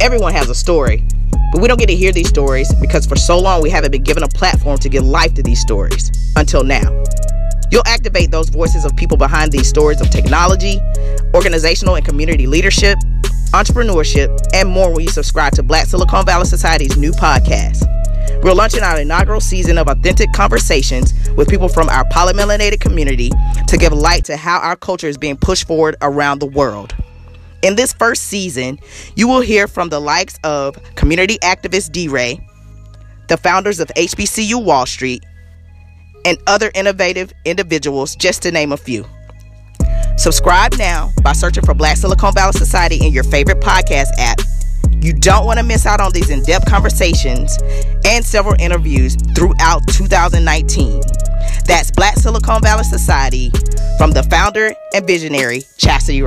Everyone has a story, but we don't get to hear these stories because for so long we haven't been given a platform to give life to these stories until now. You'll activate those voices of people behind these stories of technology, organizational and community leadership, entrepreneurship, and more when you subscribe to Black Silicon Valley Society's new podcast. We're launching our inaugural season of authentic conversations with people from our polymelanated community to give light to how our culture is being pushed forward around the world. In this first season, you will hear from the likes of community activist DeRay, the founders of HBCU Wall Street, and other innovative individuals, just to name a few. Subscribe now by searching for Black Silicon Valley Society in your favorite podcast app. You don't want to miss out on these in depth conversations and several interviews throughout 2019. That's Black Silicon Valley Society from the founder and visionary, Chastity Ray.